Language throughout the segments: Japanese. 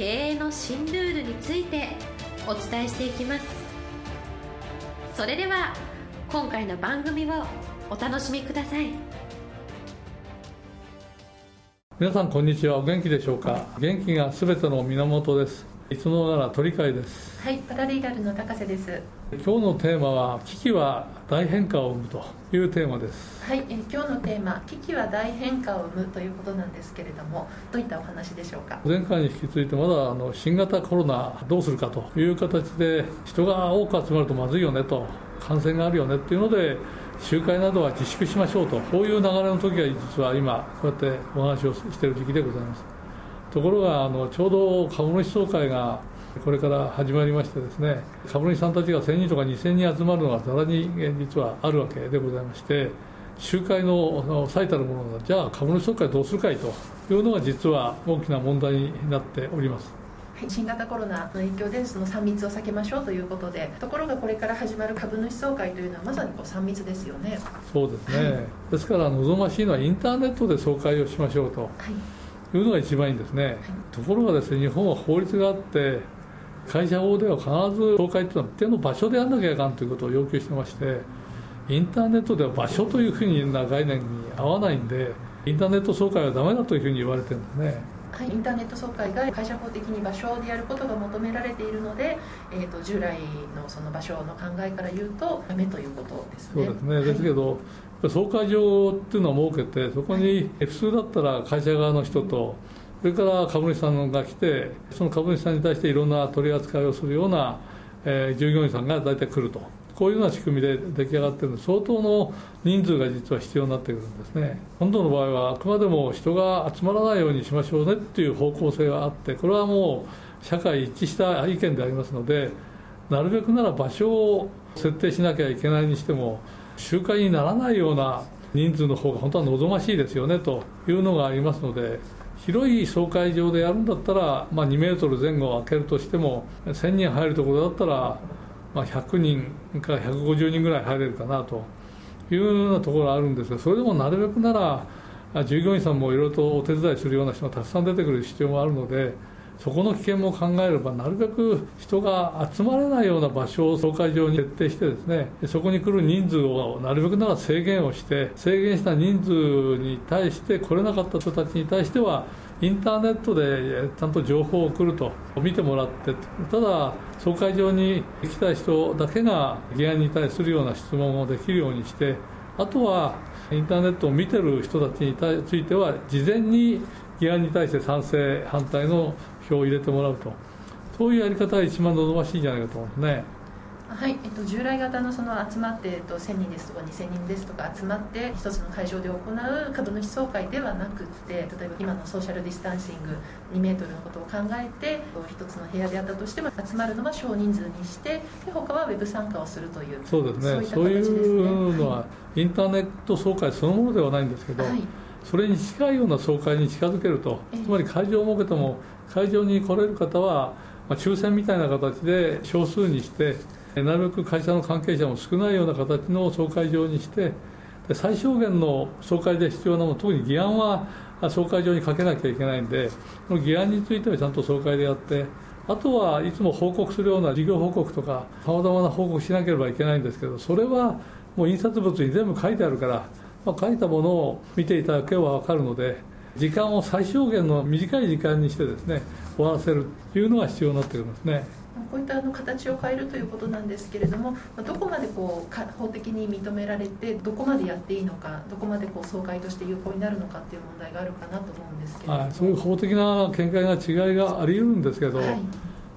経営の新ルールについてお伝えしていきます。それでは今回の番組をお楽しみください。皆さんこんにちは。お元気でしょうか？元気がすべての源です。いつもなら鳥飼です。はいパラリーガルの高瀬です。今日のテーマは危機は大変化を生むというテーマです。はい、え今日のテーマ危機は大変化を生むということなんですけれどもどういったお話でしょうか？前回に引き続いてまだあの新型コロナどうするかという形で人が多く集まるとまずいよねと感染があるよねっていうので集会などは自粛しましょうとこういう流れの時が実は今こうやってお話をしている時期でございますところがあのちょうど株主総会がこれから始まりましてですね株主さんたちが1000人とか2000人集まるのがざらに実はあるわけでございまして集会の最たるものがじゃあ株主総会どうするかいというのが実は大きな問題になっております。はい、新型コロナの影響でその3密を避けましょうということでところがこれから始まる株主総会というのはまさにこう3密ですよね。そうですね、ですから望ましいのはインターネットで総会をしましょうと。はいいうのが一番いいんですね、ところがですね日本は法律があって会社法では必ず総会というのは一定の場所でやらなきゃいかんということを要求してましてインターネットでは場所というふうな概念に合わないんでインターネット総会はだめだというふうに言われてるんですね。はい、インターネット総会が会社法的に場所でやることが求められているので、えー、と従来のその場所の考えから言うとダメということですね。そうですね、ですけど総会場っていうのを設けてそこに普通だったら会社側の人とそれから株主さんが来てその株主さんに対していろんな取り扱いをするような、えー従業員さんが大体来るとこういうような仕組みで出来上がってるので相当の人数が実は必要になってくるんですね。本土の場合はあくまでも人が集まらないようにしましょうねっていう方向性があってこれはもう社会一致した意見でありますのでなるべくなら場所を設定しなきゃいけないにしても集会にならないような人数の方が本当は望ましいですよねというのがありますので広い総会場でやるんだったら、まあ、2メートル前後を空けるとしても1000人入るところだったら、まあ、100人から150人ぐらい入れるかなというようなところがあるんですがそれでもなるべくなら従業員さんもいろいろとお手伝いするような人がたくさん出てくる必要もあるのでそこの危険も考えればなるべく人が集まれないような場所を総会場に設定してですねそこに来る人数をなるべくなら制限をして制限した人数に対して来れなかった人たちに対してはインターネットでちゃんと情報を送ると見てもらってただ総会場に来た人だけが議案に対するような質問をできるようにしてあとはインターネットを見てる人たちについては事前に議案に対して賛成反対の票を入れてもらうとそういうやり方が一番望ましいんじゃないかと思うんですね。はいえっと、従来型のその集まって、えっと、1000人ですとか2000人ですとか集まって一つの会場で行う株主総会ではなくて例えば今のソーシャルディスタンシング2メートルのことを考えて一つの部屋であったとしても集まるのは少人数にしてで他はウェブ参加をするというそうですね。いったそうい形ですね。うのはインターネット総会そのものではないんですけど、はい。それに近いような総会に近づけるとええ。つまり会場を設けても会場に来れる方は、まあ、抽選みたいな形で少数にしてえなるべく会社の関係者も少ないような形の総会場にして最小限の総会で必要なもの特に議案は総会場にかけなきゃいけないんでこの議案についてはちゃんと総会でやってあとはいつも報告するような事業報告とかさまざまな報告しなければいけないんですけどそれはもう印刷物に全部書いてあるから、まあ、書いたものを見ていただければ分かるので時間を最小限の短い時間にしてですね終わらせるというのが必要になってくるんですね。こういったあの形を変えるということなんですけれども、まあどこまでこうか法的に認められて、どこまでやっていいのか、どこまでこう総会として有効になるのかっていう問題があるかなと思うんですけれども、はい、そういう法的な見解が違いがあり得るんですけど、はい。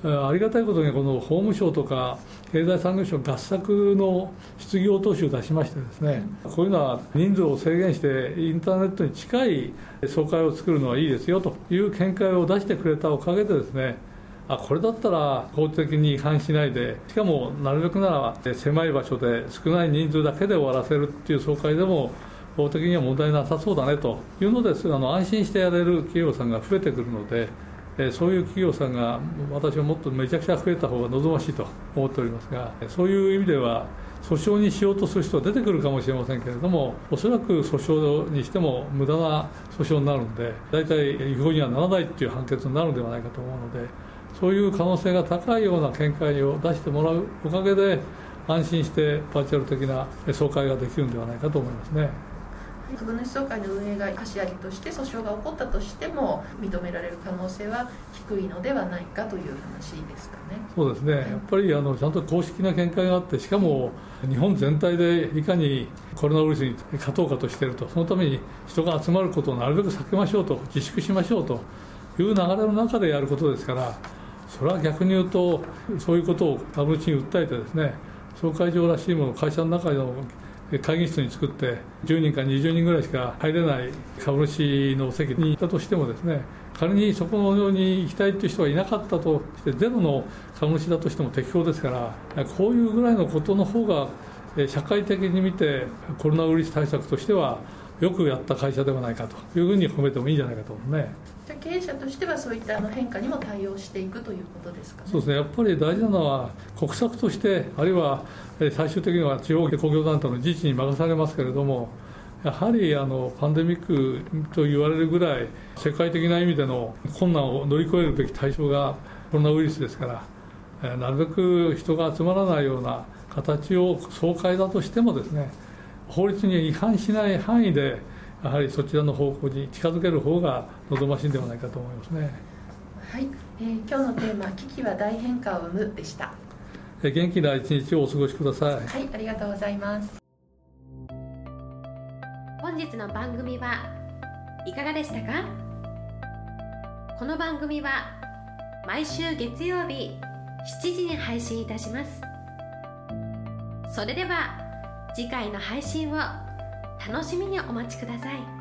ありがたいことにこの法務省とか経済産業省合作の失業投資を出しましてですね、こういうのは人数を制限してインターネットに近い総会を作るのはいいですよという見解を出してくれたおかげでですねあこれだったら法的に違反しないでしかもなるべくなら狭い場所で少ない人数だけで終わらせるっていう総会でも法的には問題なさそうだねというのですあの安心してやれる企業さんが増えてくるのでえそういう企業さんが私はもっとめちゃくちゃ増えた方が望ましいと思っておりますがそういう意味では訴訟にしようとする人は出てくるかもしれませんけれどもおそらく訴訟にしても無駄な訴訟になるので大体違法にはならないという判決になるのではないかと思うのでそういう可能性が高いような見解を出してもらうおかげで安心してバーチャル的な総会ができるんではないかと思いますね。株主総会の運営が貸りとして訴訟が起こったとしても認められる可能性は低いのではないかという話ですかね。そうですね、やっぱりあのちゃんと公式な見解があって、しかも日本全体でいかにコロナウイルスに勝とうかとしていると、そのために人が集まることをなるべく避けましょうと、自粛しましょうという流れの中でやることですから、それは逆に言うと、そういうことを株主に訴えてですね、総会場らしいものを、会社の中の会議室に作って10人か20人ぐらいしか入れない株主の席にいたとしてもですね仮にそこのように行きたいという人がいなかったとしてゼロの株主だとしても適法ですからこういうぐらいのことの方が社会的に見てコロナウイルス対策としてはよくやった会社ではないかというふうに褒めてもいいんじゃないかと思うね。じゃ経営者としてはそういったあの変化にも対応していくということですか、ね、そうですね、やっぱり大事なのは、国策として、あるいは最終的には地方公共団体の自治に任されますけれども、やはりあのパンデミックと言われるぐらい、世界的な意味での困難を乗り越えるべき対象がコロナウイルスですから、なるべく人が集まらないような形を総会だとしてもですね、法律に違反しない範囲で、やはりそちらの方向に近づける方が望ましいんではないかと思いますね。はい、えー、今日のテーマ「危機は大変化を生む」でした。え元気な一日をお過ごしください。はい、ありがとうございます。本日の番組はいかがでしたか？この番組は毎週月曜日7時に配信いたしますそれでは次回の配信を楽しみにお待ちください。